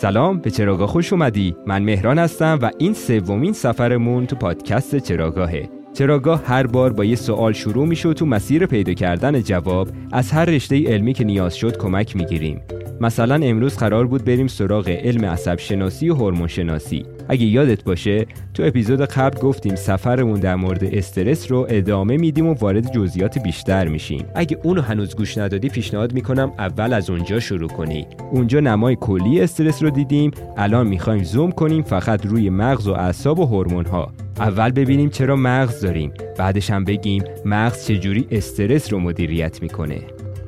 سلام به چراگاه خوش اومدی. من مهران هستم و این سومین سفرمون تو پادکست چراگاهه چراگاه هر بار با یه سوال شروع میشه و تو مسیر پیدا کردن جواب از هر رشته علمی که نیاز شد کمک می‌گیریم. مثلا امروز قرار بود بریم سراغ علم عصب شناسی و هورمون شناسی اگه یادت باشه تو اپیزود قبل گفتیم سفرمون در مورد استرس رو ادامه میدیم و وارد جزئیات بیشتر میشیم. اگه اونو هنوز گوش ندادی پیشنهاد می‌کنم اول از اونجا شروع کنی. اونجا نمای کلی استرس رو دیدیم. الان می‌خوایم زوم کنیم فقط روی مغز و اعصاب و هورمون ها اول ببینیم چرا مغز داریم. بعدش هم بگیم مغز چجوری استرس رو مدیریت می‌کنه.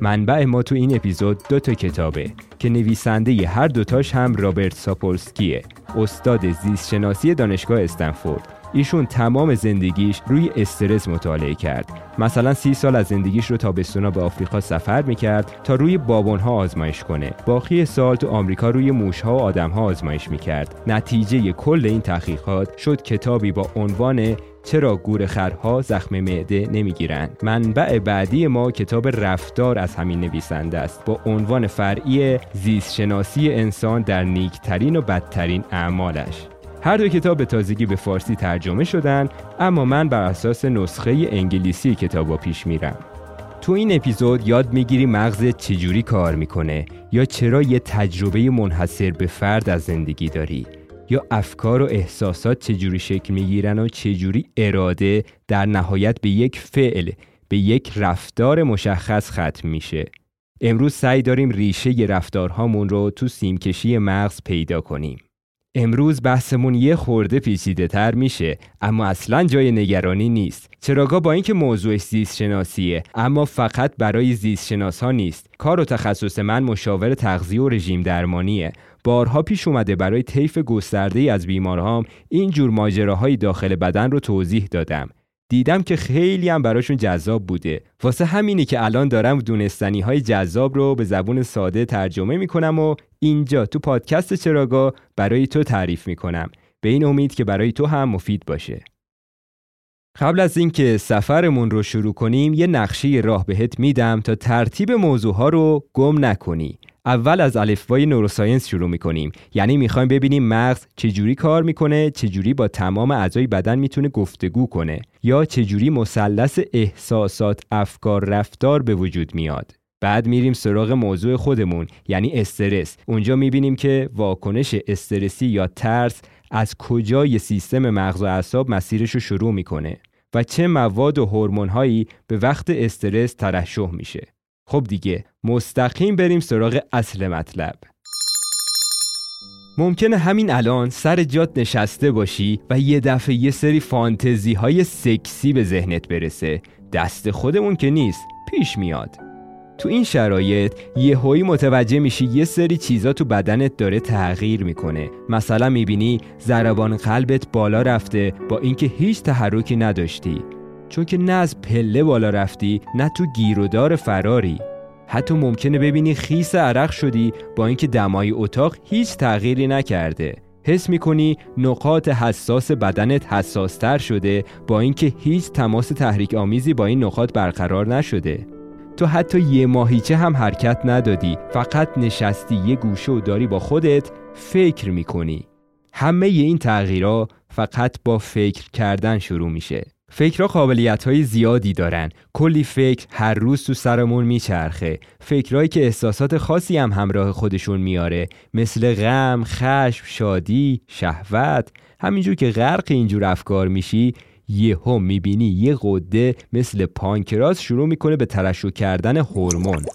منبع ما تو این اپیزود دو تا کتابه که نویسنده ی هر دوتاش هم رابرت ساپولسکیه. استاد زیست شناسی دانشگاه استنفورد. ایشون تمام زندگیش روی استرس مطالعه کرد. مثلا سی سال از زندگیش رو تابستونا به آفریقا سفر می‌کرد تا روی بابونها آزمایش کنه. باقی سال تو آمریکا روی موشها و آدمها آزمایش می‌کرد. نتیجه کل این تحقیقات شد کتابی با عنوان چرا گورخرها زخم معده نمی‌گیرند؟ منبع بعدی ما کتاب رفتار از همین نویسنده است. با عنوان فرعی زیست شناسی انسان در نیکترین و بدترین اعمالش. هر دو کتاب به تازگی به فارسی ترجمه شدن اما من بر اساس نسخه انگلیسی کتاب با پیش میرم. تو این اپیزود یاد می‌گیری مغز چجوری کار می‌کنه یا چرا یه تجربه منحصر به فرد از زندگی داری؟ یا افکار و احساسات چجوری شکل می‌گیرن و چجوری اراده در نهایت به یک فعل به یک رفتار مشخص ختم میشه. امروز سعی داریم ریشه رفتارهامون رو تو سیمکشی مغز پیدا کنیم. امروز بحثمون یه خورده پیچیده تر میشه اما اصلا جای نگرانی نیست. چراگاه با اینکه موضوعش زیست شناسیه اما فقط برای زیست شناس ها نیست. کار و تخصص من مشاور تغذیه و رژیم درمانیه. بارها پیش اومده برای طیف گسترده ای از بیمارهام این جور ماجراهای داخل بدن رو توضیح دادم. دیدم که خیلی هم براشون جذاب بوده. واسه همینی که الان دارم دونستنی های جذاب رو به زبون ساده ترجمه می‌کنم و اینجا تو پادکست چراگاه برای تو تعریف می‌کنم. به این امید که برای تو هم مفید باشه. قبل از اینکه سفرمون رو شروع کنیم یه نقشه راه بهت میدم تا ترتیب موضوع ها رو گم نکنی. اول از الفبای نوروساینس شروع می‌کنیم. یعنی می‌خوایم ببینیم مغز چجوری کار می‌کنه چجوری با تمام اعضای بدن می‌تونه گفتگو کنه یا چجوری مثلث احساسات افکار رفتار به وجود میاد. بعد میریم سراغ موضوع خودمون یعنی استرس. اونجا می‌بینیم که واکنش استرسی یا ترس از کجای سیستم مغز و اعصاب مسیرش رو شروع می‌کنه و چه مواد و هورمون‌هایی به وقت استرس ترشح میشه. خب دیگه مستقیم بریم سراغ اصل مطلب. ممکنه همین الان سر جات نشسته باشی و یه دفعه یه سری فانتزی های سکسی به ذهنت برسه. دست خودمون که نیست پیش میاد. تو این شرایط یه هایی متوجه میشی یه سری چیزا تو بدنت داره تغییر می‌کنه. مثلا می‌بینی ضربان قلبت بالا رفته با اینکه هیچ تحرکی نداشتی. چون که نه از پله بالا رفتی نه تو گیرودار فراری. حتی ممکنه ببینی خیس عرق شدی با اینکه دمای اتاق هیچ تغییری نکرده. حس می‌کنی نقاط حساس بدنت حساستر شده با اینکه هیچ تماس تحریک آمیزی با این نقاط برقرار نشده. تو حتی یه ماهیچه هم حرکت ندادی فقط نشستی یه گوشه و داری با خودت فکر می‌کنی. همه این تغییرها فقط با فکر کردن شروع میشه. فکرها قابلیت های زیادی دارن. کلی فکر هر روز تو سرمون میچرخه. فکرهایی که احساسات خاصی هم همراه خودشون میاره مثل غم، خشم، شادی، شهوت. همینجور که غرق اینجور افکار میشی یهو می‌بینی یه قده مثل پانکراس شروع می‌کنه به ترشح کردن هورمون.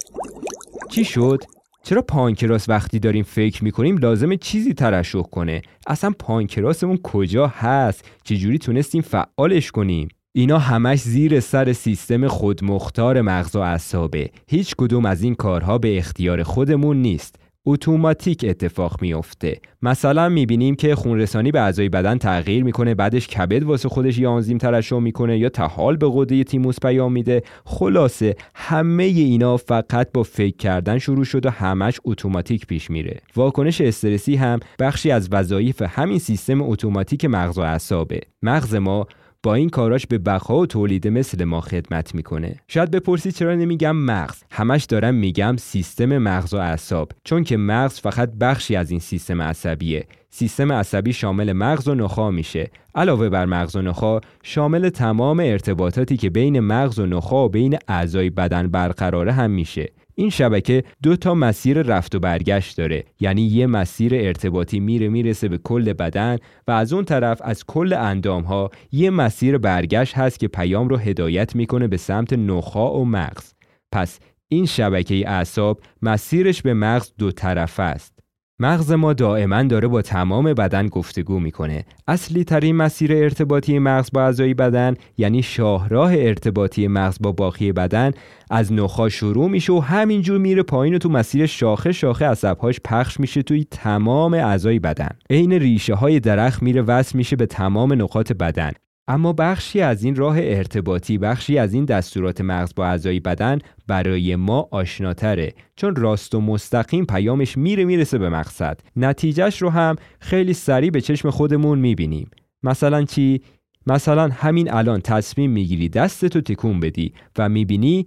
چی شد؟ چرا پانکراس وقتی داریم فکر می‌کنیم لازم چیزی ترشح کنه؟ اصلا پانکراسمون کجا هست؟ چجوری تونستیم فعالش کنیم؟ اینا همش زیر سر سیستم خودمختار مغز و اعصابه. هیچ کدوم از این کارها به اختیار خودمون نیست. اتوماتیک اتفاق میفته مثلا می‌بینیم که خونرسانی به اعضای بدن تغییر می‌کنه بعدش کبد واسه خودش یه آنزیم ترشح می‌کنه یا تحال به قده تیموس پیام میده. خلاصه همه اینا فقط با فکر کردن شروع شد و همش اتوماتیک پیش میره. واکنش استرسی هم بخشی از وظایف همین سیستم اتوماتیک مغز و اعصابه. مغز ما با این کاراش به بقا و تولید مثل ما خدمت می‌کنه. شاید بپرسی چرا نمیگم مغز. همش دارم میگم سیستم مغز و اعصاب. چون که مغز فقط بخشی از این سیستم عصبیه. سیستم عصبی شامل مغز و نخا میشه. علاوه بر مغز و نخا شامل تمام ارتباطاتی که بین مغز و نخا و بین اعضای بدن برقراره هم میشه. این شبکه دو تا مسیر رفت و برگشت داره. یعنی یه مسیر ارتباطی میره می‌رسه به کل بدن و از اون طرف از کل اندام ها یه مسیر برگشت هست که پیام رو هدایت می‌کنه به سمت نخا و مغز. پس این شبکه اعصاب مسیرش به مغز دو طرف است. مغز ما دائما داره با تمام بدن گفتگو می‌کنه. اصلی ترین مسیر ارتباطی مغز با اعضای بدن یعنی شاهراه ارتباطی مغز با باقی بدن از نخا شروع میشه و همینجور میره پایین و تو مسیر شاخه شاخه عصبهاش پخش میشه توی تمام اعضای بدن. عین ریشه های درخت میره وصل میشه به تمام نقاط بدن. اما بخشی از این راه ارتباطی بخشی از این دستورات مغز با اعضای بدن برای ما آشناتره. چون راست و مستقیم پیامش میره می‌رسه به مقصد. نتیجهش رو هم خیلی سریع به چشم خودمون می‌بینیم. مثلا چی؟ مثلا همین الان تصمیم می‌گیری دستتو تکون بدی و می‌بینی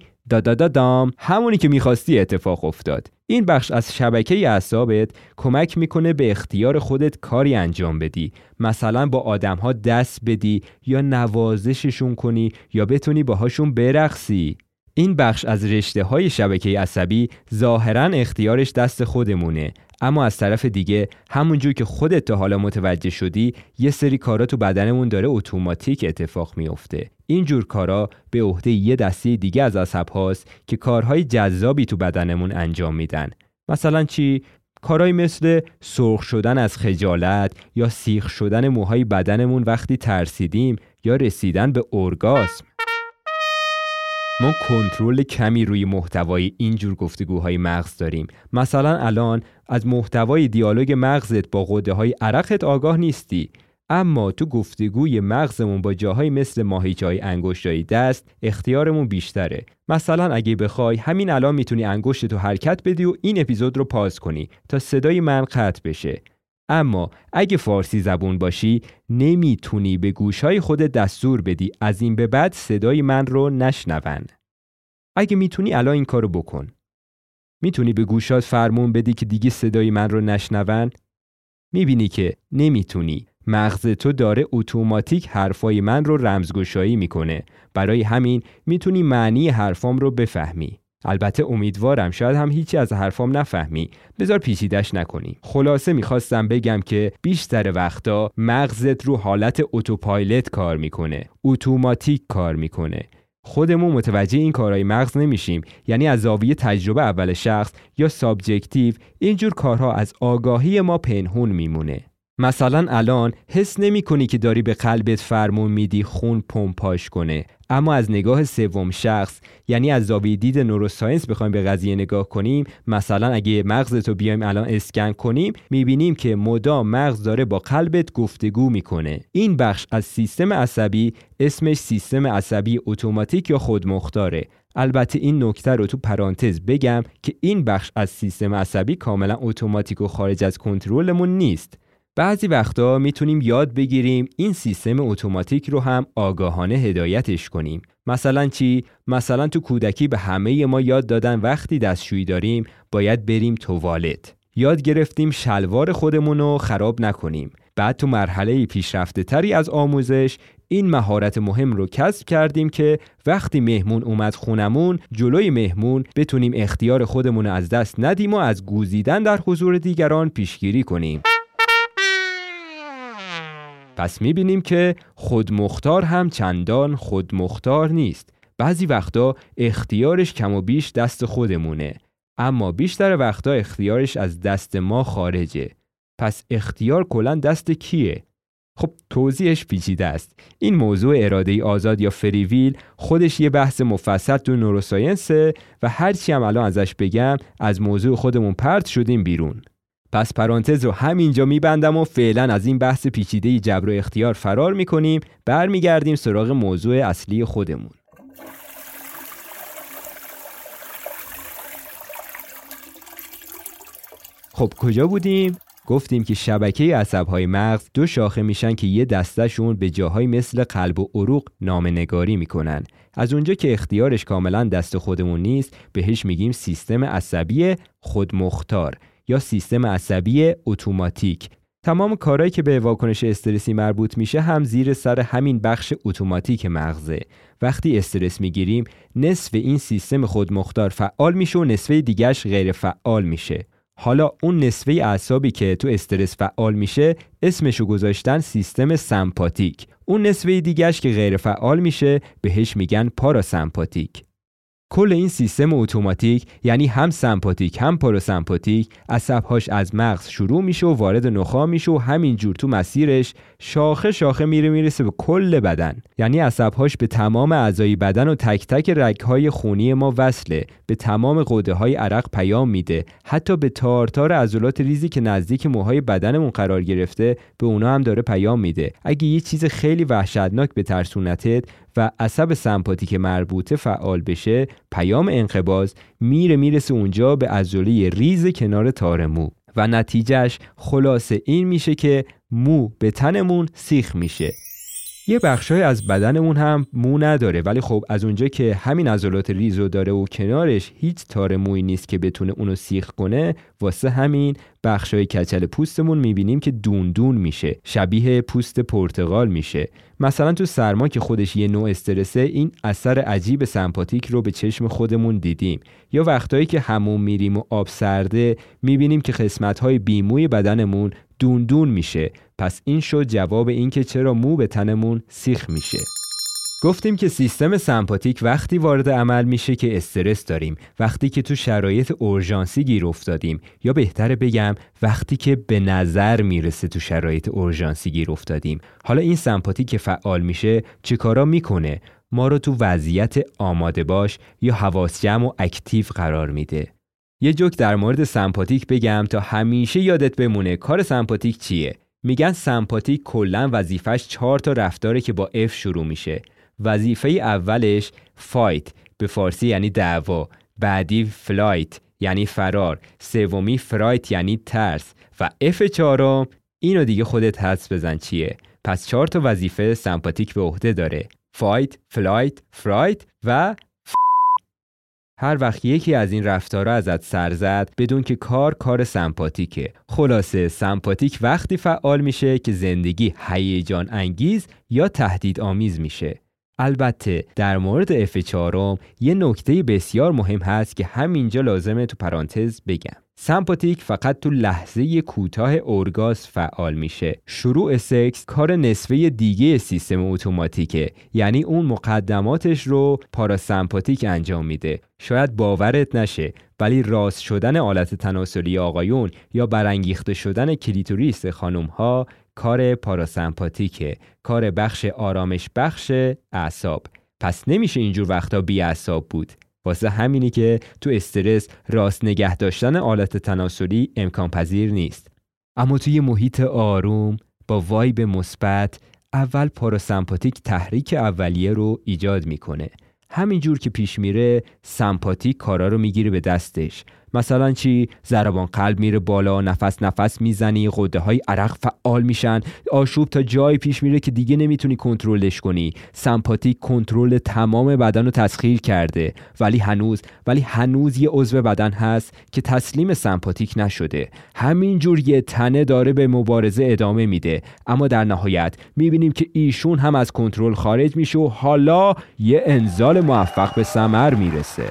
دام همونی که می‌خواستی اتفاق افتاد. این بخش از شبکه اعصابت کمک می‌کنه به اختیار خودت کاری انجام بدی. مثلا با آدمها دست بدی یا نوازششون کنی یا بتونی باهاشون برقصی. این بخش از رشته های شبکه عصبی ظاهرا اختیارش دست خودمونه. اما از طرف دیگه همونجور که خودت تا حالا متوجه شدی یه سری کارا تو بدنمون داره اتوماتیک اتفاق میافته. این جور کارا به عهده یه دسته دیگه از عصب هاست که کارهای جذابی تو بدنمون انجام میدن. مثلا چی؟ کارهایی مثل سرخ شدن از خجالت یا سیخ شدن موهای بدنمون وقتی ترسیدیم یا رسیدن به ارگاسم. ما کنترل کمی روی محتوای اینجور گفتگوهای مغز داریم. مثلا الان از محتوای دیالوگ مغزت با قده های عرقت آگاه نیستی. اما تو گفتگوی مغزمون با جاهای مثل ماهیچه های انگشتای دست اختیارمون بیشتره. مثلا اگه بخوای همین الان می‌تونی انگشت تو حرکت بدی و این اپیزود رو پاس کنی تا صدای من قطع بشه. اما اگه فارسی زبون باشی نمی‌تونی به گوشهای خود دستور بدی از این به بعد صدای من رو نشنون. اگه می‌تونی الان این کارو بکن. می‌تونی به گوشات فرمون بدی که دیگه صدای من رو نشنون؟ می‌بینی که نمی‌تونی. مغز تو داره اتوماتیک حرفای من رو رمزگشایی می‌کنه. برای همین می‌تونی معنی حرفام رو بفهمی. البته امیدوارم شاید هم هیچی از حرفام نفهمی. بذار پیچیدش نکنی. خلاصه می‌خواستم بگم که بیشتر وقتا مغزت رو حالت autopilot کار می‌کنه. اتوماتیک کار می‌کنه. خودمون متوجه این کارهای مغز نمیشیم. یعنی از زاویه تجربه اول شخص یا subjective اینجور کارها از آگاهی ما پنهون میمونه. مثلا الان حس نمی کنی که داری به قلبت فرمون میدی خون پمپاژ کنه. اما از نگاه سوم شخص یعنی از زاویه دید نوروساینس بخوایم به قضیه نگاه کنیم مثلا اگه مغزتو بیایم الان اسکن کنیم می‌بینیم که مدام مغز داره با قلبت گفتگو می‌کنه. این بخش از سیستم عصبی اسمش سیستم عصبی اتوماتیک یا خودمختاره. البته این نکته رو تو پرانتز بگم که این بخش از سیستم عصبی کاملا اتوماتیک و خارج از کنترلمون نیست. بعضی وقتا می‌تونیم یاد بگیریم این سیستم اتوماتیک رو هم آگاهانه هدایتش کنیم. مثلا چی؟ مثلا تو کودکی به همه ما یاد دادن وقتی دستشویی داریم باید بریم توالت. یاد گرفتیم شلوار خودمون رو خراب نکنیم. بعد تو مرحله پیشرفته تری از آموزش این مهارت مهم رو کسب کردیم که وقتی مهمون اومد خونمون جلوی مهمون بتونیم اختیار خودمون از دست ندیم و از گوزیدن در حضور دیگران پیشگیری کنیم. پس می‌بینیم که خودمختار هم چندان خودمختار نیست. بعضی وقتا اختیارش کم و بیش دست خودمونه اما بیشتر وقتا اختیارش از دست ما خارجه. پس اختیار کلا دست کیه؟ خب توضیحش پیچیده است. این موضوع اراده آزاد یا فریویل خودش یه بحث مفصل تو نوروساینسه و هرچی هم الان ازش بگم از موضوع خودمون پرت شدیم بیرون. پس پرانتز رو همینجا میبندم و فعلا از این بحث پیچیده جبر و اختیار فرار می‌کنیم. برمیگردیم سراغ موضوع اصلی خودمون. خب کجا بودیم؟ گفتیم که شبکه عصبهای مغز دو شاخه میشن که یه دستشون به جاهای مثل قلب و عروق نامنگاری می‌کنن. از اونجا که اختیارش کاملا دست خودمون نیست بهش میگیم سیستم عصبی خودمختار. یا سیستم عصبی اتوماتیک. تمام کارهایی که به واکنش استرسی مربوط میشه هم زیر سر همین بخش اتوماتیک مغزه. وقتی استرس می‌گیریم نصف این سیستم خودمختار فعال میشه و نصف دیگرش غیر فعال میشه. حالا اون نصفه اعصابی که تو استرس فعال میشه اسمشو گذاشتن سیستم سمپاتیک. اون نصفه دیگرش که غیر فعال میشه بهش میگن پاراسمپاتیک. کل این سیستم اتوماتیک یعنی هم سمپاتیک هم پاروسمپاتیک عصبهاش از مغز شروع میشه و وارد نخا میشه و همینجور تو مسیرش شاخه شاخه میره می‌رسه به کل بدن. یعنی عصبهاش به تمام اعضای بدن و تک تک رگهای خونی ما وصله. به تمام قوده های عرق پیام میده. حتی به تارتار عضلات ریزی که نزدیک موهای بدنمون قرار گرفته به اونا هم داره پیام میده. اگه یه چیز خیلی وحشتناک به ترسونتت و عصب سمپاتیک مربوطه فعال بشه پیام انقباز میره می‌رسه اونجا به عضله ریز کنار تار مو. و نتیجهش خلاصه این میشه که مو به تنمون سیخ میشه. یه بخشای از بدنمون هم مو نداره ولی خب از اونجا که همین عضلات ریزو داره و کنارش هیچ تار موی نیست که بتونه اونو سیخ کنه واسه همین بخشای کچل پوستمون می‌بینیم که دون دون میشه شبیه پوست پرتغال میشه. مثلا تو سرما که خودش یه نوع استرسه این اثر عجیب سمپاتیک رو به چشم خودمون دیدیم. یا وقتایی که همون میریم و آب سرده می‌بینیم که قسمت‌های بیموی بدنمون دون میشه. پس این شد جواب اینکه چرا مو به تنمون سیخ میشه. گفتیم که سیستم سمپاتیک وقتی وارد عمل میشه که استرس داریم وقتی که تو شرایط اورژانسی گیر افتادیم. یا بهتره بگم وقتی که به نظر می‌رسه تو شرایط اورژانسی گیر افتادیم. حالا این سمپاتیک که فعال میشه چیکارا می‌کنه؟ ما رو تو وضعیت آماده باش یا حواس جمع و active قرار میده. یه جوک در مورد سمپاتیک بگم تا همیشه یادت بمونه کار سمپاتیک چیه. میگن سمپاتیک کلا وظیفش چهار تا رفتاره که با F شروع میشه. وظیفه اولش fight به فارسی یعنی دعوا. بعدی flight یعنی فرار. سومی fright یعنی ترس. و F چهارم اینو دیگه خودت حدس بزن چیه. پس چهار تا وظیفه سمپاتیک به عهده داره. fight flight fright و هر وقت یکی از این رفتارها ازت سر زد بدون که کار کار سمپاتیکه. خلاصه سمپاتیک وقتی فعال میشه که زندگی هیجان انگیز یا تهدید آمیز میشه. البته در مورد F چهارم یه نکته بسیار مهم هست که همینجا لازمه تو پرانتز بگم. سمپاتیک فقط تو لحظه کوتاه ارگاسم فعال میشه. شروع سکس کار نصفه دیگه سیستم اتوماتیکه. یعنی اون مقدماتش رو پاراسمپاتیک انجام میده. شاید باورت نشه ولی راست شدن آلت تناسلی آقایون یا برانگیخته شدن کلیتوریس خانم ها کار پاراسمپاتیکه. کار بخش آرامش بخش اعصاب. پس نمیشه اینجور وقتا بی اعصاب بود. واسه همینه که تو استرس راست نگه داشتن آلت تناسلی امکان پذیر نیست. اما توی محیط آروم با vibe مثبت اول پاراسمپاتیک تحریک اولیه رو ایجاد می‌کنه. همینجور که پیش میره سمپاتیک کارا رو می‌گیره به دستش. مثلا چی؟ ضربان قلب میره بالا نفس نفس می‌زنی قده های عرق فعال میشن. آشوب تا جایی پیش میره که دیگه نمی‌تونی کنترلش کنی. سمپاتیک کنترل تمام بدن رو تسخیر کرده. ولی هنوز ولی هنوز یه عضو بدن هست که تسلیم سمپاتیک نشده. همینجور یه تنه داره به مبارزه ادامه میده. اما در نهایت می‌بینیم که ایشون هم از کنترل خارج میشه و حالا یه انزال موفق به ثمر می‌رسه.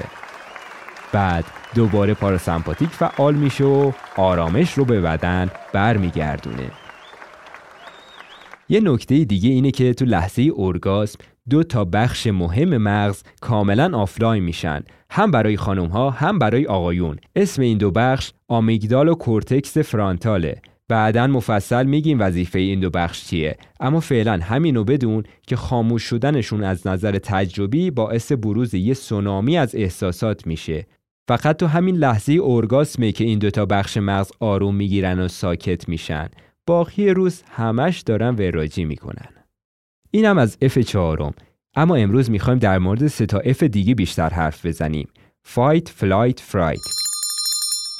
بعد دوباره پاراسمپاتیک فعال میشه و آرامش رو به بدن برمیگردونه. یه نکته دیگه اینه که تو لحظه اورگاسم دو تا بخش مهم مغز کاملا آفلاین میشن. هم برای خانم ها هم برای آقایون. اسم این دو بخش آمیگدال و کورتکس فرانتاله. بعدا مفصل میگیم وظیفه این دو بخش چیه. اما فعلا همینو بدون که خاموش شدنشون از نظر تجربی باعث بروز یه سونامی از احساسات میشه. فقط تو همین لحظه اورگاسمه که این دوتا بخش مغز آروم می‌گیرن و ساکت میشن. باقی روز همش دارن وراجی می‌کنن. اینم از F چهارم. اما امروز می‌خوایم در مورد سه تا F دیگه بیشتر حرف بزنیم. fight flight fright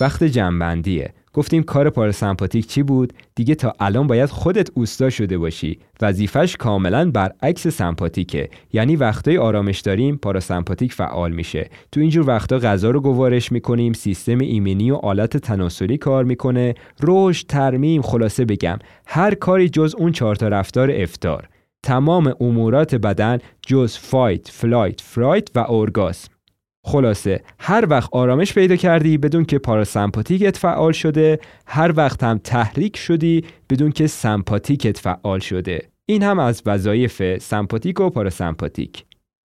وقت جمع‌بندیه گفتیم کار پاراسمپاتیک چی بود؟ دیگه تا الان باید خودت اوستا شده باشی. وظیفش کاملا برعکس سمپاتیکه. یعنی وقتای آرامش داریم پاراسمپاتیک فعال میشه. تو اینجور وقتا غذا رو گوارش می‌کنیم سیستم ایمنی و آلت تناسلی کار می‌کنه. رشد ترمیم خلاصه بگم هر کاری جز اون چهار تا رفتار F دار تمام امورات بدن جز fight، flight، fright و اورگاسم خلاصه. هر وقت آرامش پیدا کردی بدون که پاراسمپاتیکت فعال شده هر وقت هم تحریک شدی بدون که سمپاتیکت فعال شده. این هم از وظایف سمپاتیک و پاراسمپاتیک.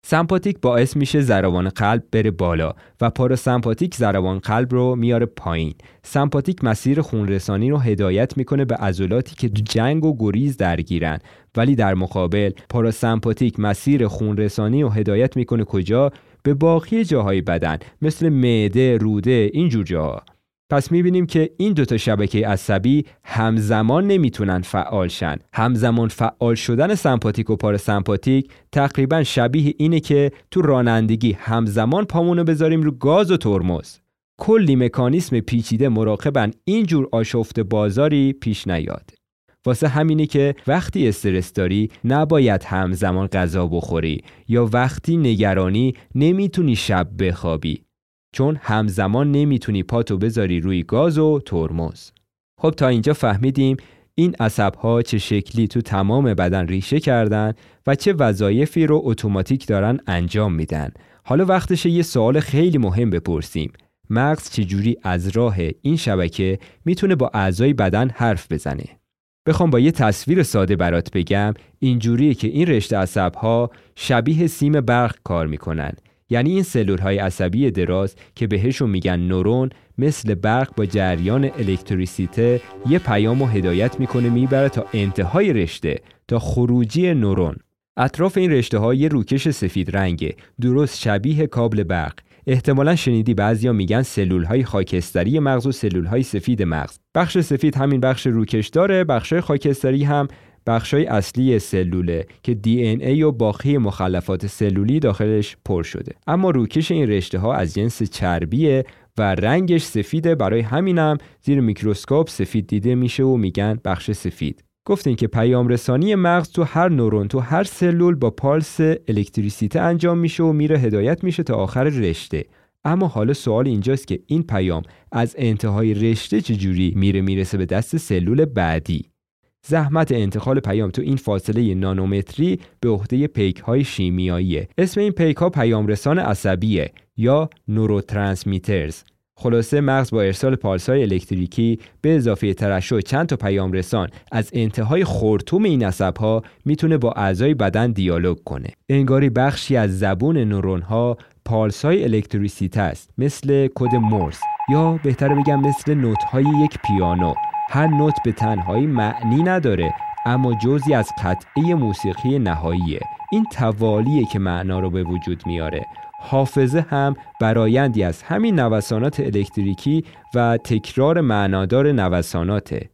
سمپاتیک باعث میشه ضربان قلب بره بالا و پاراسمپاتیک ضربان قلب رو میاره پایین. سمپاتیک مسیر خونرسانی رو هدایت می‌کنه به عضلاتی که تو جنگ و گریز درگیرن. ولی در مقابل پاراسمپاتیک مسیر خونرسانی رو هدایت می‌کنه کجا؟ به باقی جاهای بدن مثل معده، روده اینجور جاها. پس می‌بینیم که این دوتا شبکه عصبی همزمان نمی‌تونن فعال شن. همزمان فعال شدن سمپاتیک و پاراسمپاتیک تقریبا شبیه اینه که تو رانندگی همزمان پامونو بذاریم رو گاز و ترمز. کلی مکانیسم پیچیده مراقبن اینجور آشفت بازاری پیش نیاد. واسه همینی که وقتی استرس داری نباید همزمان غذا بخوری یا وقتی نگرانی نمی‌تونی شب بخوابی چون همزمان نمی‌تونی پاتو بذاری روی گاز و ترمز. خب تا اینجا فهمیدیم این عصب چه شکلی تو تمام بدن ریشه کردن و چه وظایفی رو اتوماتیک دارن انجام میدن. حالا وقتشه یه سوال خیلی مهم بپرسیم. مغز چجوری از راه این شبکه می‌تونه با اعضای بدن حرف بزنه؟ بخوام با یه تصویر ساده برات بگم. اینجوریه که این رشته عصب ها شبیه سیم برق کار می‌کنن. یعنی این سلول های عصبی دراز که بهشون میگن نورون مثل برق با جریان الکتریسیته یه پیام و هدایت می‌کنه می‌بره تا انتهای رشته تا خروجی نورون. اطراف این رشته ها یه روکش سفید رنگه درست شبیه کابل برق. احتمالا شنیدی بعضیا میگن سلول های خاکستری مغز و سلول های سفید مغز. بخش سفید همین بخش روکش داره بخش خاکستری هم بخشای اصلی سلوله که DNA و باقی مخلفات سلولی داخلش پر شده. اما روکش این رشته ها از جنس چربیه و رنگش سفیده. برای همینم زیر میکروسکوپ سفید دیده میشه و میگن بخش سفید. گفتیم که پیام رسانی مغز تو هر نورون تو هر سلول با پالس الکتریسیته انجام میشه و میره هدایت میشه تا آخر رشته. اما حالا سوال اینجاست که این پیام از انتهای رشته چجوری میره می‌رسه به دست سلول بعدی؟ زحمت انتقال پیام تو این فاصله نانومتری به عهده پیک های شیمیاییه. اسم این پیک ها پیام رسان عصبیه یا نوروترانسمیترز. خلاصه مغز با ارسال پالس های الکتریکی به اضافه ترشح چند تا پیام رسان از انتهای خورتوم این عصب ها می‌تونه با اعضای بدن دیالوگ کنه. انگاری بخشی از زبون نورون ها پالس های الکتریسیته است مثل کد مورس یا بهتر بگم مثل نوت های یک پیانو. هر نوت به تنهایی معنی نداره اما جزی از قطعه موسیقی نهاییه. این توالیه که معنا رو به وجود میاره. حافظه هم برایندی از همین نوسانات الکتریکی و تکرار معنادار نوساناته.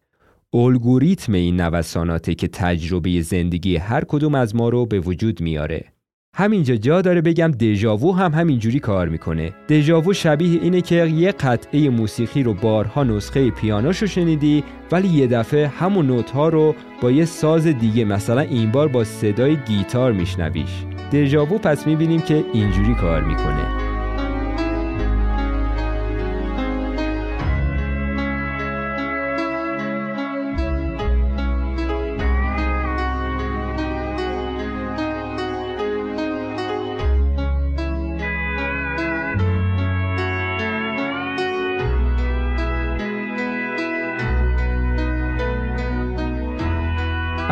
الگوریتم این نوساناته که تجربه زندگی هر کدوم از ما رو به وجود میاره. همینجا جا داره بگم دژاوو هم همینجوری کار می‌کنه. دژاوو شبیه اینه که یه قطعه موسیقی رو بارها نسخه پیانوشو شنیدی ولی یه دفعه همون نوت ها رو با یه ساز دیگه مثلا این بار با صدای گیتار میشنویش. دژاوو پس می‌بینیم که اینجوری کار می‌کنه.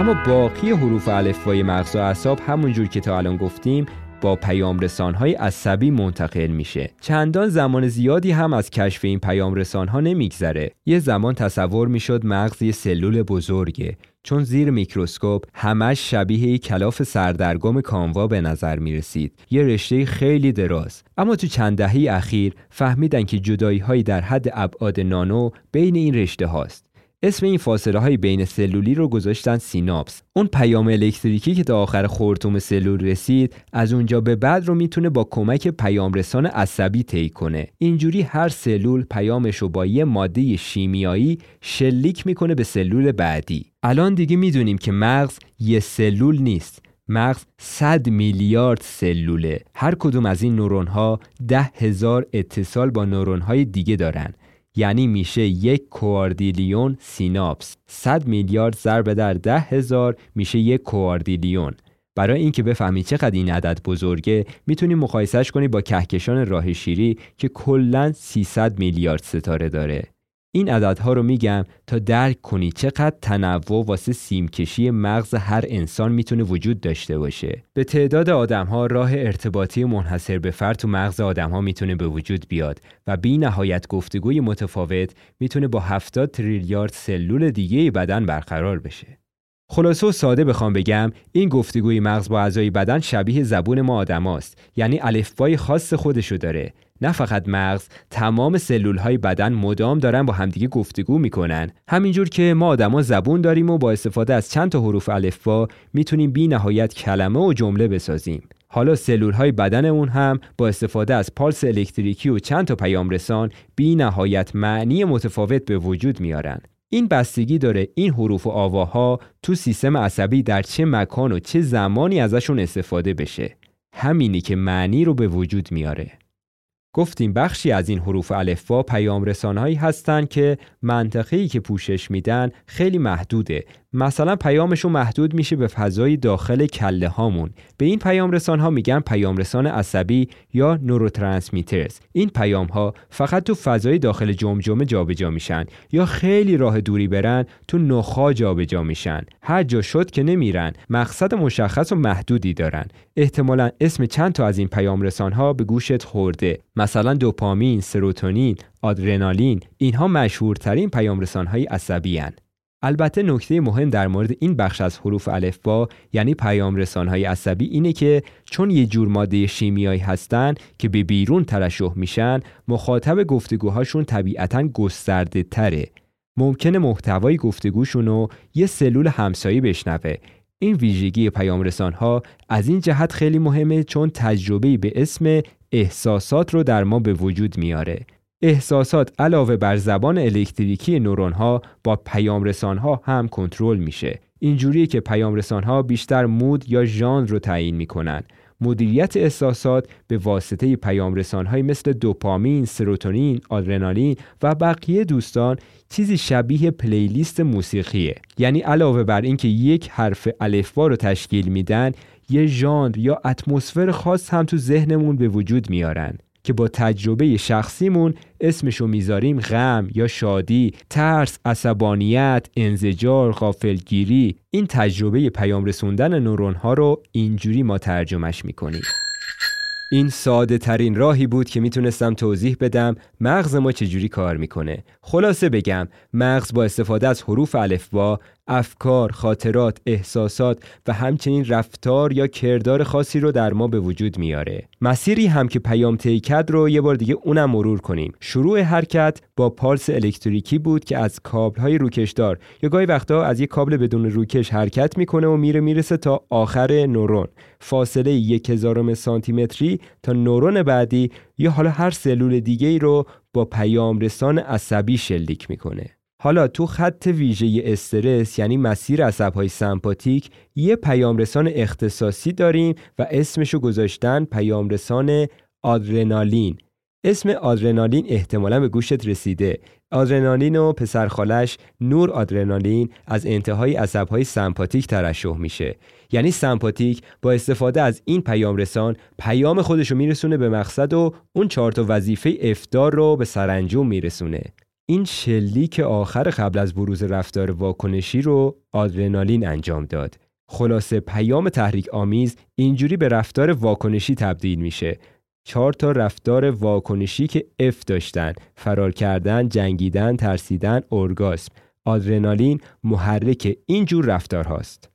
اما باقی حروف الفبای مغز و اعصاب همونجور که تا الان گفتیم با پیام های عصبی منتقل میشه چندان زمان زیادی هم از کشف این پیام ها نمیگذره یه زمان تصور می‌شد مغز یه سلول بزرگه چون زیر میکروسکوپ همش شبیه کلاف سردرگم کاموا به نظر می رسید. یه رشته خیلی دراز. اما تو چند دهه اخیر فهمیدن که جدایی هایی در حد ابعاد نانو بین این رشته هاست. اسم این فاصله های بین سلولی رو گذاشتن سیناپس. اون پیام الکتریکی که تا آخر خورتوم سلول رسید از اونجا به بعد رو می‌تونه با کمک پیامرسان عصبی طی کنه. اینجوری هر سلول پیامش رو با یه ماده شیمیایی شلیک می‌کنه به سلول بعدی. الان دیگه می‌دونیم که مغز یه سلول نیست. مغز 100 میلیارد سلوله. هر کدوم از این نورون ها ده هزار اتصال با نورون های دیگه دارن. یعنی میشه یک کواردیلیون سیناپس. 100 میلیارد ضرب در ده هزار میشه یک کواردیلیون. برای اینکه بفهمی چقدر این عدد بزرگه می‌تونی مقایسهش کنی با کهکشان راه شیری که کلا 300 میلیارد ستاره داره. این عددها رو میگم تا درک کنی چقدر تنوع واسه سیمکشی مغز هر انسان می‌تونه وجود داشته باشه. به تعداد آدمها راه ارتباطی منحصر به فرد تو مغز آدمها می‌تونه به وجود بیاد و بی نهایت گفتگوی متفاوت می‌تونه با 70 تریلیارد سلول دیگه بدن برقرار بشه. خلاصه و ساده بخوام بگم این گفتگوی مغز با اعضای بدن شبیه زبون ما آدماست یعنی الفبای خاص خودشو داره نه فقط مغز تمام سلول های بدن مدام دارن با همدیگه گفتگو می‌کنن. همینجور که ما آدما زبون داریم و با استفاده از چند تا حروف الفبا می‌تونیم بی نهایت کلمه و جمله بسازیم. حالا سلول های بدنمون هم با استفاده از پالس الکتریکی و چند تا پیام رسان بی نهایت معنی متفاوت به وجود میارن. این بستگی داره این حروف و آواها تو سیستم عصبی در چه مکان و چه زمانی ازشون استفاده بشه. همینی که معنی رو به وجود میاره. گفتیم بخشی از این حروف الفبا پیام رسانهایی هستند که منطقه‌ای که پوشش میدن خیلی محدوده مثلا پیامشون محدود میشه به فضای داخل کله هامون. به این پیام رسان ها میگن پیام رسان عصبی یا نوروترانسمیترز این پیام ها فقط تو فضای داخل جمجمه جابجا میشن یا خیلی راه دوری برن تو نخا جابجا میشن. هر جا شد که نمیرن. مقصد مشخص و محدودی دارن. احتمالا اسم چند تا از این پیام رسان ها به گوشت خورده. مثلا دوپامین سروتونین آدرنالین. اینها مشهورترین پیام رسان های عصبی هن. البته نکته مهم در مورد این بخش از حروف الفبا یعنی پیام های عصبی اینه که چون یه جور ماده شیمیایی هستن که به بیرون ترشح میشن مخاطب گفتگوهاشون طبیعتا گسترده تره. ممکنه محتوای گفتگوشون رو یه سلول همسایه بشنوه. این ویژگی پیام ها از این جهت خیلی مهمه چون تجربه به اسم احساسات رو در ما به وجود میاره. احساسات علاوه بر زبان الکتریکی نورون ها با پیام ها هم کنترل میشه. اینجوریه که پیام ها بیشتر مود یا ژانر رو تعیین می‌کنن. مدیریت احساسات به واسطه پیام های مثل دوپامین، سروتونین، آدرنالین و بقیه دوستان چیزی شبیه پلیلیست موسیقیه. یعنی علاوه بر اینکه یک حرف الفبا رو تشکیل میدن یه ژانر یا اتمسفر خاص هم تو ذهنمون به وجود میارن. که با تجربه شخصیمون اسمشو می‌ذاریم غم یا شادی، ترس، عصبانیت، انزجار، غافلگیری. این تجربه پیام رسوندن نورون ها رو اینجوری ما ترجمهش می‌کنیم. این ساده ترین راهی بود که می‌تونستم توضیح بدم مغز ما چجوری کار می‌کنه. خلاصه بگم مغز با استفاده از حروف الفبا افکار، خاطرات، احساسات و همچنین رفتار یا کردار خاصی رو در ما به وجود میاره. مسیری هم که پیام تیکد رو یه بار دیگه اونم مرور کنیم. شروع حرکت با پالس الکتریکی بود که از کابل های روکشدار یا گاهی وقتا از یک کابل بدون روکش حرکت می‌کنه و میره می‌رسه تا آخر نورون. فاصله یک هزارم سانتی متری تا نورون بعدی یا حالا هر سلول دیگه ای رو با پیام رسان عصبی شلیک می‌کنه. حالا تو خط ویژه استرس یعنی مسیر عصبهای سمپاتیک یه پیامرسان اختصاصی داریم و اسمشو گذاشتن پیامرسان آدرنالین. اسم آدرنالین احتمالا به گوشت رسیده. آدرنالین و پسرخالش نور آدرنالین از انتهای عصبهای سمپاتیک ترشح میشه. یعنی سمپاتیک با استفاده از این پیام رسان پیام خودش رو میرسونه به مقصد و اون چهار تا وظیفه افدار رو به سرانجام میرسونه. این شلیک آخر قبل از بروز رفتار واکنشی رو آدرنالین انجام داد. خلاصه پیام تحریک آمیز اینجوری به رفتار واکنشی تبدیل میشه. چهار تا رفتار واکنشی که اف داشتن فرار کردن، جنگیدن، ترسیدن، اورگاسم. آدرنالین محرک این جور رفتار هاست.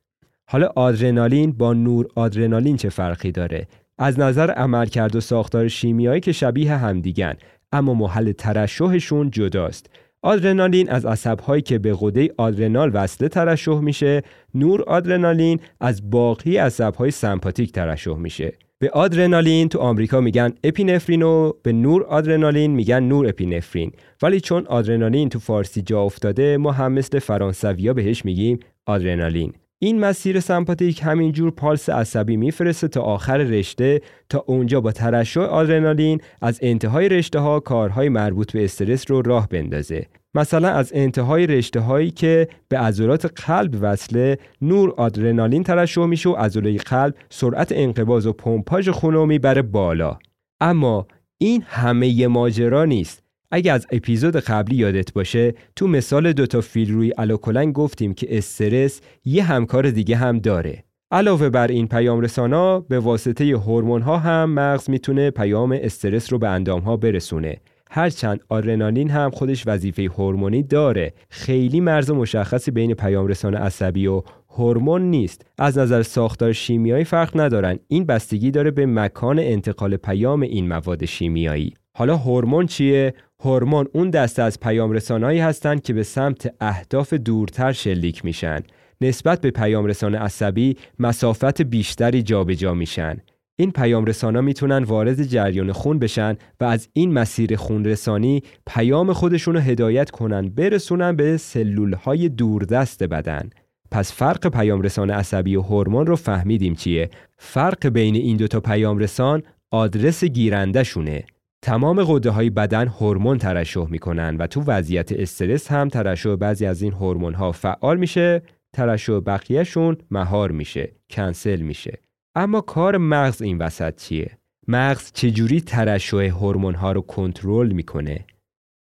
حالا آدرنالین با نور آدرنالین چه فرقی داره؟ از نظر عملکرد و ساختار شیمیایی که شبیه همدیگن اما محل ترشحشون جداست. آدرنالین از عصبهایی که به غده آدرنال وصله ترشح میشه نور آدرنالین از باقی عصبهای سمپاتیک ترشح میشه. به آدرنالین تو آمریکا میگن اپینفرین و به نور آدرنالین میگن نور اپینفرین. ولی چون آدرنالین تو فارسی جا افتاده ما هم مثل فرانسویا بهش میگیم آدرنالین. این مسیر سمپاتیک همینجور پالس عصبی میفرسته تا آخر رشته تا اونجا با ترشح آدرنالین از انتهای رشته ها کارهای مربوط به استرس رو راه بندازه. مثلا از انتهای رشته هایی که به عضلات قلب وصله نور آدرنالین ترشح میشه و عضله قلب سرعت انقباض و پمپاژ خون رو می‌بره بالا. اما این همه ماجرا نیست. اگه از اپیزود قبلی یادت باشه تو مثال دوتا فیل روی الوکلنگ گفتیم که استرس یه همکار دیگه هم داره. علاوه بر این پیام رسانا به واسطه هورمون ها هم مغز می‌تونه پیام استرس رو به اندام ها برسونه. هرچند آدرنالین هم خودش وظیفه هورمونی داره. خیلی مرز مشخصی بین پیام رسان عصبی و هورمون نیست. از نظر ساختار شیمیایی فرق ندارن. این بستگی داره به مکان انتقال پیام این مواد شیمیایی. حالا هورمون چیه؟ هورمون اون دسته از پیام رسانهایی هستند که به سمت اهداف دورتر شلیک میشن. نسبت به پیام رسان عصبی مسافت بیشتری جابجا جا میشن. این پیام رسانا می‌تونن وارد جریان خون بشن و از این مسیر خون رسانی پیام خودشون رو هدایت کنن برسونن به سلول های دوردست بدن. پس فرق پیام رسان عصبی و هورمون رو فهمیدیم چیه؟ فرق بین این دوتا پیام رسان آدرس گیرنده شونه تمام قده های بدن هورمون ترشح می‌کنن و تو وضعیت استرس هم ترشح بعضی از این هورمون ها فعال میشه ترشح بقیهشون مهار میشه کنسل میشه. اما کار مغز این وسط چیه؟ مغز چجوری ترشح هورمون ها رو کنترل می‌کنه؟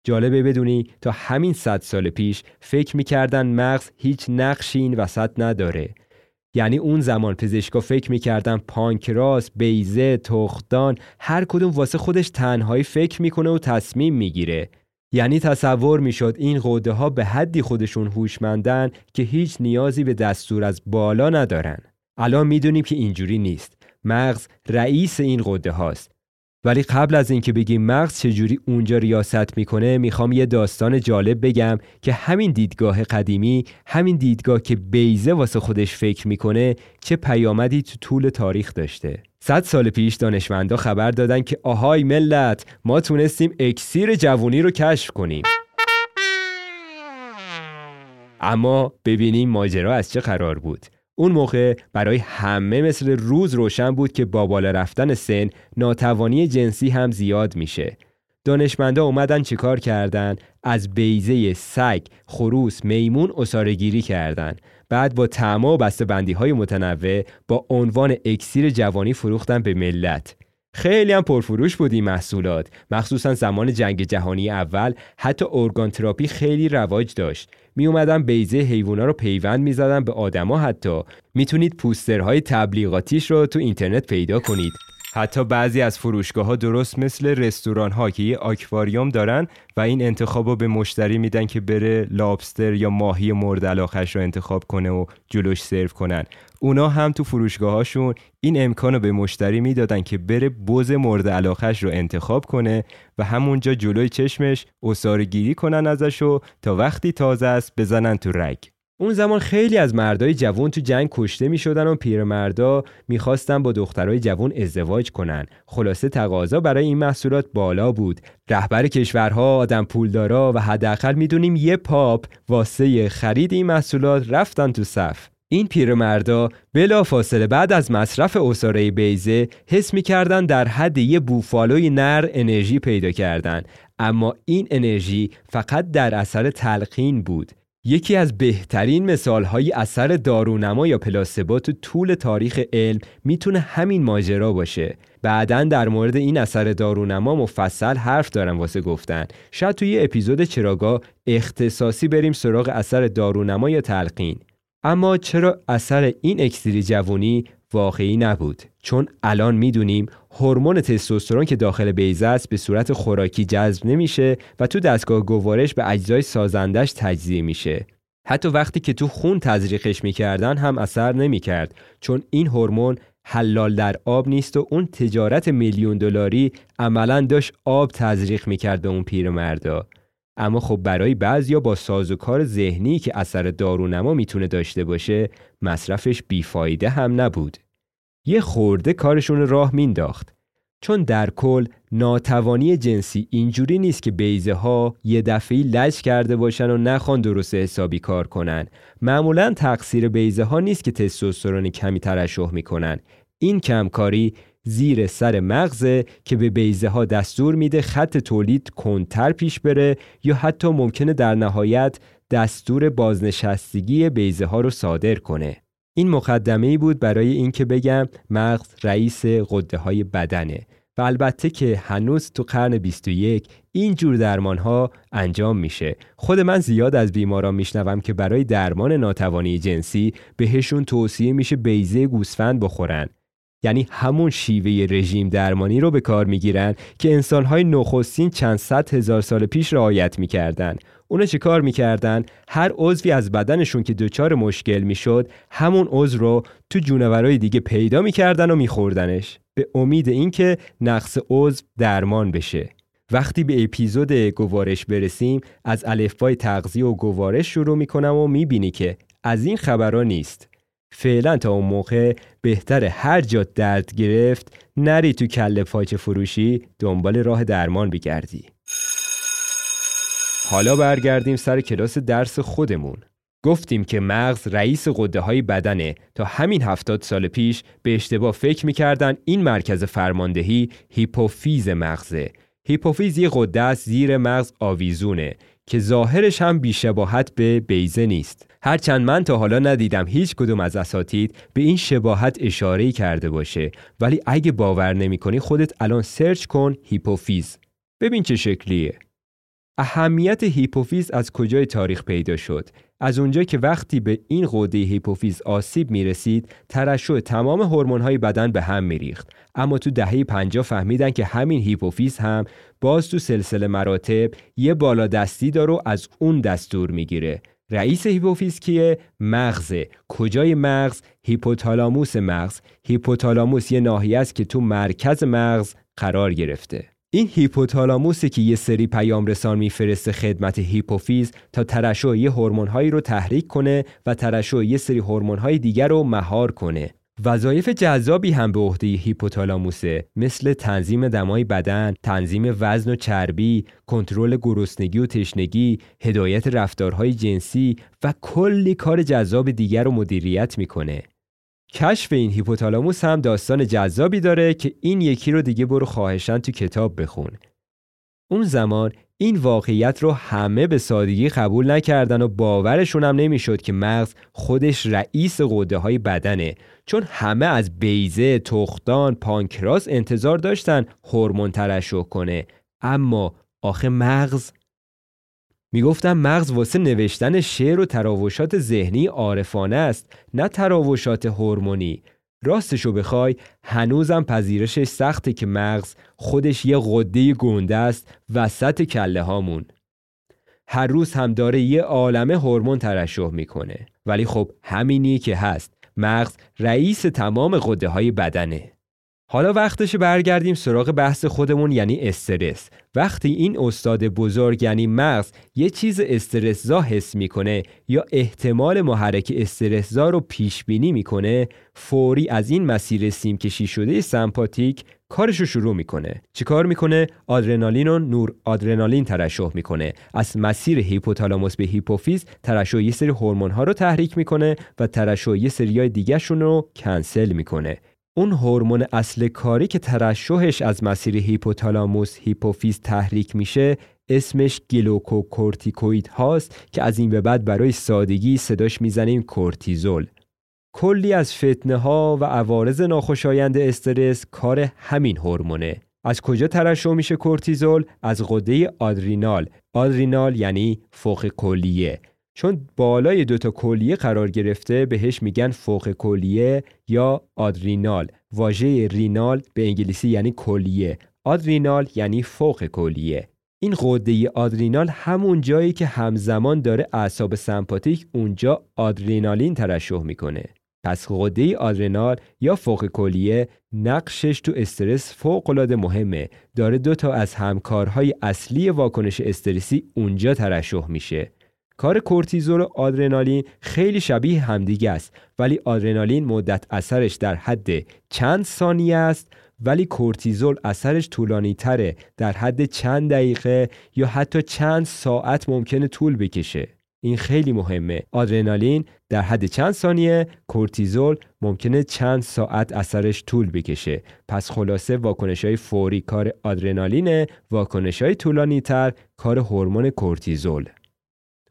جالبه بدونی تا همین صد سال پیش فکر می‌کردن مغز هیچ نقشی این وسط نداره. یعنی اون زمان پزشکا فکر می‌کردن پانکراس، بیزه، تختان هر کدوم واسه خودش تنهایی فکر می‌کنه و تصمیم می‌گیره. یعنی تصور می‌شد این قوده ها به حدی خودشون هوشمندن که هیچ نیازی به دستور از بالا ندارن. الان می‌دونیم که اینجوری نیست. مغز رئیس این قده هاست ولی قبل از اینکه بگیم مغز چجوری اونجا ریاست می‌کنه می‌خوام یه داستان جالب بگم که همین دیدگاه قدیمی همین دیدگاه که بیزه واسه خودش فکر می‌کنه چه پیامدی تو طول تاریخ داشته. صد سال پیش دانشمندا خبر دادن که آهای ملت ما تونستیم اکسیر جوونی رو کشف کنیم. اما ببینیم ماجرا از چه قرار بود. اون موقع برای همه مثل روز روشن بود که با بالا رفتن سن ناتوانی جنسی هم زیاد میشه. دانشمندا اومدن چیکار کردن؟ از بیزه سگ، خروس، میمون گیری کردن. بعد با تعما و بسته بندی های متنوع با عنوان اکسیر جوانی فروختن به ملت. خیلی هم پرفروش بود این محصولات مخصوصا زمان جنگ جهانی اول حتی ارگان تراپی خیلی رواج داشت می اومدن بیزه حیوونا رو پیوند می‌زدن به آدما حتی. می‌تونید پوسترهای تبلیغاتیش رو تو اینترنت پیدا کنید. حتی بعضی از فروشگاه ها درست مثل رستوران ها که یه آکواریوم دارن و این انتخاب رو به مشتری میدن که بره لابستر یا ماهی مورد علاقش رو انتخاب کنه و جلوش سرو کنن. اونا هم تو فروشگاه هاشون این امکان رو به مشتری می‌دادن که بره بز مورد علاقش رو انتخاب کنه و همونجا جلوی چشمش اصاره کنن ازش و تا وقتی تازه است بزنن تو رگ. اون زمان خیلی از مردای جوان تو جنگ کشته می شدن و پیرمردا می‌خواستن با دخترای جوان ازدواج کنن. خلاصه تقاضا برای این محصولات بالا بود. رهبر کشورها، آدم پولدارا و حداقل می‌دونیم یه پاپ واسه خرید این محصولات رفتن تو صف. این پیرمردا بلا فاصله بعد از مصرف اساره بیزه حس می‌کردن در حد یه بوفالوی نر انرژی پیدا کردن اما این انرژی فقط در اثر تلقین بود یکی از بهترین مثالهای اثر دارونما یا پلاسبا تو طول تاریخ علم می‌تونه همین ماجرا باشه. بعدا در مورد این اثر دارونما مفصل حرف دارم واسه گفتن. شاید توی یه اپیزود چراگاه اختصاصی بریم سراغ اثر دارونما یا تلقین. اما چرا اثر این اکسیری جوونی واقعی نبود؟ چون الان می‌دونیم هورمون تستوسترون که داخل بیضه است به صورت خوراکی جذب نمیشه و تو دستگاه گوارش به اجزای سازندش تجزیه میشه حتی وقتی که تو خون تزریقش می‌کردن هم اثر نمی‌کرد چون این هورمون حلال در آب نیست و اون تجارت میلیون دلاری عملا داشت آب تزریق می‌کرد به اون پیرمردا اما خب برای بعضیا با سازوکار ذهنی که اثر دارونما می‌تونه داشته باشه مصرفش بیفایده هم نبود. یه خورده کارشون راه مینداخت. چون در کل ناتوانی جنسی اینجوری نیست که بیزه ها یه دفعی لج کرده باشن و نخوان درست حسابی کار کنن معمولا تقصیر بیزه ها نیست که تستوسترون کمی ترشح می‌کنن این کمکاری زیر سر مغزه که به بیزه ها دستور میده خط تولید کنتر پیش بره یا حتی ممکنه در نهایت دستور بازنشستگی بیزه ها رو صادر کنه. این مقدمه ای بود برای اینکه بگم مغز رئیس قده های بدنه و البته که هنوز تو قرن 21 این جور درمان ها انجام میشه. خود من زیاد از بیماران میشنوم که برای درمان ناتوانی جنسی بهشون توصیه میشه بیزه گوسفند بخورن. یعنی همون شیوه رژیم درمانی رو به کار می‌گیرن که انسانهای نخستین چند صد هزار سال پیش رعایت می‌کردن اونا چه کار می‌کردن؟ هر عضوی از بدنشون که دچار مشکل می‌شد همون عضو رو تو جونورای دیگه پیدا می‌کردن و میخوردنش به امید اینکه نقص عضو درمان بشه. وقتی به اپیزود گوارش برسیم از الفبای تغذیه و گوارش شروع می‌کنم و می‌بینی که از این خبرها نیست. فعلا تا اون موقع بهتر هر جا درد گرفت نری تو کله پاچه فروشی دنبال راه درمان بگردی حالا برگردیم سر کلاس درس خودمون. گفتیم که مغز رئیس قده های بدنه. تا همین هفتاد سال پیش به اشتباه فکر می‌کردن این مرکز فرماندهی هیپوفیز مغزه. هیپوفیز یه قده است زیر مغز آویزونه که ظاهرش هم بیشباهت به بیضه نیست. هرچند من تا حالا ندیدم هیچ کدوم از اساتید به این شباهت اشاره کرده باشه. ولی اگه باور نمی کنی خودت الان search کن هیپوفیز. ببین چه شکلیه. اهمیت هیپوفیز از کجای تاریخ پیدا شد؟ از اونجا که وقتی به این غده هیپوفیز آسیب می رسید ترشح تمام های بدن به هم میریخت. اما تو دهه 50 فهمیدن که همین هیپوفیز هم باز تو سلسله مراتب یه بالا دستی داره و از اون دستور می‌گیره. رئیس هیپوفیز کیه؟ مغزه. کجای مغز؟ هیپوتالاموس مغز. هیپوتالاموس یه ناحیه است که تو مرکز مغز قرار گرفته. این هیپوتالاموسه که یه سری پیام رسان میفرسته خدمت هیپوفیز تا ترشح یه هورمون‌هایی رو تحریک کنه و ترشح یه سری هورمون‌های دیگر رو مهار کنه. وظایف جذابی هم به عهده هیپوتالاموسه مثل تنظیم دمای بدن، تنظیم وزن و چربی، کنترل گرسنگی و تشنگی، هدایت رفتارهای جنسی و کلی کار جذاب دیگر رو مدیریت می‌کنه. کشف این هیپوتالاموس هم داستان جذابی داره که این یکی رو دیگه برو خواهشن تو کتاب بخون. اون زمان این واقعیت رو همه به سادگی قبول نکردن و باورشون هم نمی‌شد که مغز خودش رئیس قده های بدنه چون همه از بیزه، تختان، پانکراس انتظار داشتن هورمون ترشح کنه. اما آخه مغز؟ می‌گفتم مغز واسه نوشتن شعر و تراوشات ذهنی عارفانه است نه تراوشات هورمونی. راستشو بخوای هنوزم پذیرشش سخته که مغز خودش یه قده گنده است وسط کله هامون. هر روز هم داره یه عالمه هورمون ترشح می‌کنه. ولی خب همینی که هست. مغز رئیس تمام قده های بدنه. حالا وقتش برگردیم سراغ بحث خودمون یعنی استرس. وقتی این استاد بزرگ یعنی مغز یه چیز استرسزا حس می‌کنه یا احتمال محرک استرسزا رو پیش بینی می‌کنه فوری از این مسیر سیم کشی شده سمپاتیک کارش رو شروع می‌کنه. چیکار می‌کنه؟ آدرنالین و نور آدرنالین ترشح می‌کنه. از مسیر هیپوتالاموس به هیپوفیز ترشح یه سری هورمون ها رو تحریک می‌کنه و ترشح یه سریای دیگه رو کنسل می‌کنه. اون هورمون اصل کاری که ترشحش از مسیر هیپوتالاموس هیپوفیز تحریک میشه اسمش گلوکوکورتیکوید هاست که از این به بعد برای سادگی صداش می‌زنیم کورتیزول. کلی از فتنه ها و عوارض ناخوشایند استرس کار همین هورمونه. از کجا ترشح میشه کورتیزول؟ از غده آدرینال. آدرینال یعنی فوق کلیه. چون بالای دوتا کلیه قرار گرفته بهش میگن فوق کلیه یا آدرینال. واژه renal به انگلیسی یعنی کلیه. آدرینال یعنی فوق کلیه. این غده آدرینال همون جایی که همزمان داره اعصاب سمپاتیک اونجا آدرینالین ترشح می‌کنه. پس غده آدرنال یا فوق کلیه نقشش تو استرس فوق العاده مهمه. داره دو تا از همکارهای اصلی واکنش استرسی اونجا ترشح میشه. کار کورتیزول و آدرنالین خیلی شبیه همدیگه است ولی آدرنالین مدت اثرش در حد چند ثانیه است ولی کورتیزول اثرش طولانی تره در حد چند دقیقه یا حتی چند ساعت ممکنه طول بکشه. این خیلی مهمه. آدرنالین در حد چند ثانیه کورتیزول ممکنه چند ساعت اثرش طول بکشه. پس خلاصه واکنش های فوری کار آدرنالینه واکنش های طولانی تر کار هورمون کورتیزول.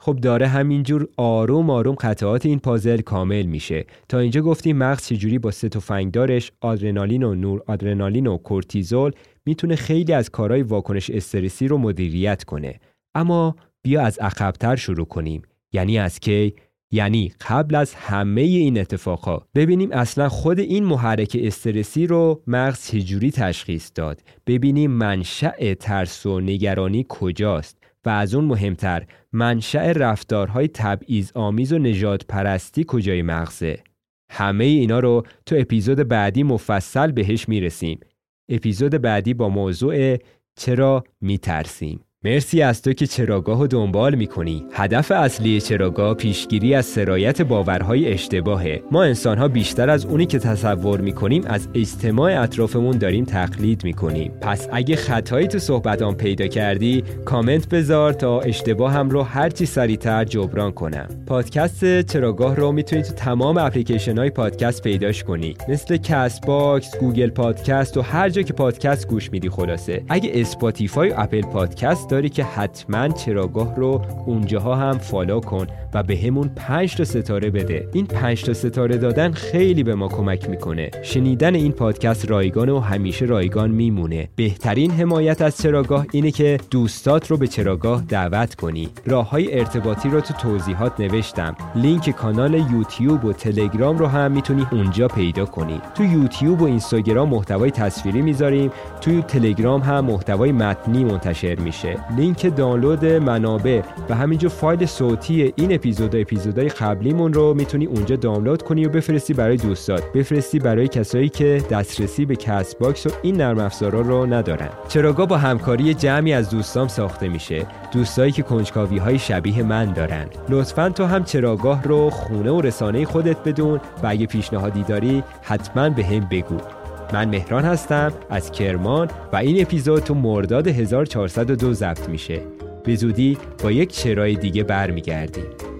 خب داره همینجور آروم آروم قطعات این پازل کامل میشه. تا اینجا گفتیم مغز چجوری با سه دارش آدرنالین و نور آدرنالین و کورتیزول می‌تونه خیلی از کارهای واکنش استرسی رو مدیریت کنه. اما بیا از عقبتر شروع کنیم. یعنی از کی؟ یعنی قبل از همه این اتفاقا. ببینیم اصلا خود این محرک استرسی رو مغز چجوری تشخیص داد. ببینیم منشأ ترس و نگرانی کجاست. و از اون مهمتر منشأ رفتارهای تبعیض آمیز و نجات پرستی کجای مغزه؟ همه اینا رو تو اپیزود بعدی مفصل بهش می‌رسیم. اپیزود بعدی با موضوع چرا میترسیم؟ مرسی از تو که چراگاه رو دنبال می‌کنی. هدف اصلی چراگاه پیشگیری از سرایت باورهای اشتباهه. ما انسانها بیشتر از اونی که تصور می‌کنیم از اجتماع اطرافمون داریم تقلید می‌کنیم. پس اگه خطایی تو صحبتام پیدا کردی کامنت بذار تا اشتباهم رو هرچی سریعتر جبران کنم. پادکست چراگاه رو می‌تونی تو تمام اپلیکیشن های پادکست پیداش کنی. مثل Castbox Google Podcast و هر جا که پادکست گوش میدی خلاصه. اگه Spotify و Apple Podcast که حتما چراگاه رو اونجاها هم follow کن و بهمون 5 تا ستاره بده. این 5 تا ستاره دادن خیلی به ما کمک می‌کنه. شنیدن این پادکست رایگان و همیشه رایگان میمونه. بهترین حمایت از چراگاه اینه که دوستات رو به چراگاه دعوت کنی. راه های ارتباطی رو تو توضیحات نوشتم. لینک کانال یوتیوب و تلگرام رو هم می‌تونی اونجا پیدا کنی. تو یوتیوب و اینستاگرام محتوای تصویری می‌ذاریم. توی تلگرام هم محتوای متنی منتشر میشه. لینک دانلود منابع و همینجور فایل صوتی این اپیزود اپیزودهای قبلیمون رو می‌تونی اونجا دانلود کنی و بفرستی برای دوستات. بفرستی برای کسایی که دسترسی به Castbox و این نرم افزارا رو ندارن. چراگاه با همکاری جمعی از دوستام ساخته میشه. دوستایی که کنجکاوی های شبیه من دارن. لطفا تو هم چراگاه رو خونه و رسانه خودت بدون و اگه پیشنهادی داری حتما بهم بگو. من مهران هستم از کرمان و این اپیزود تو مرداد 1402 ضبط میشه. به زودی با یک چرای دیگه برمیگردیم.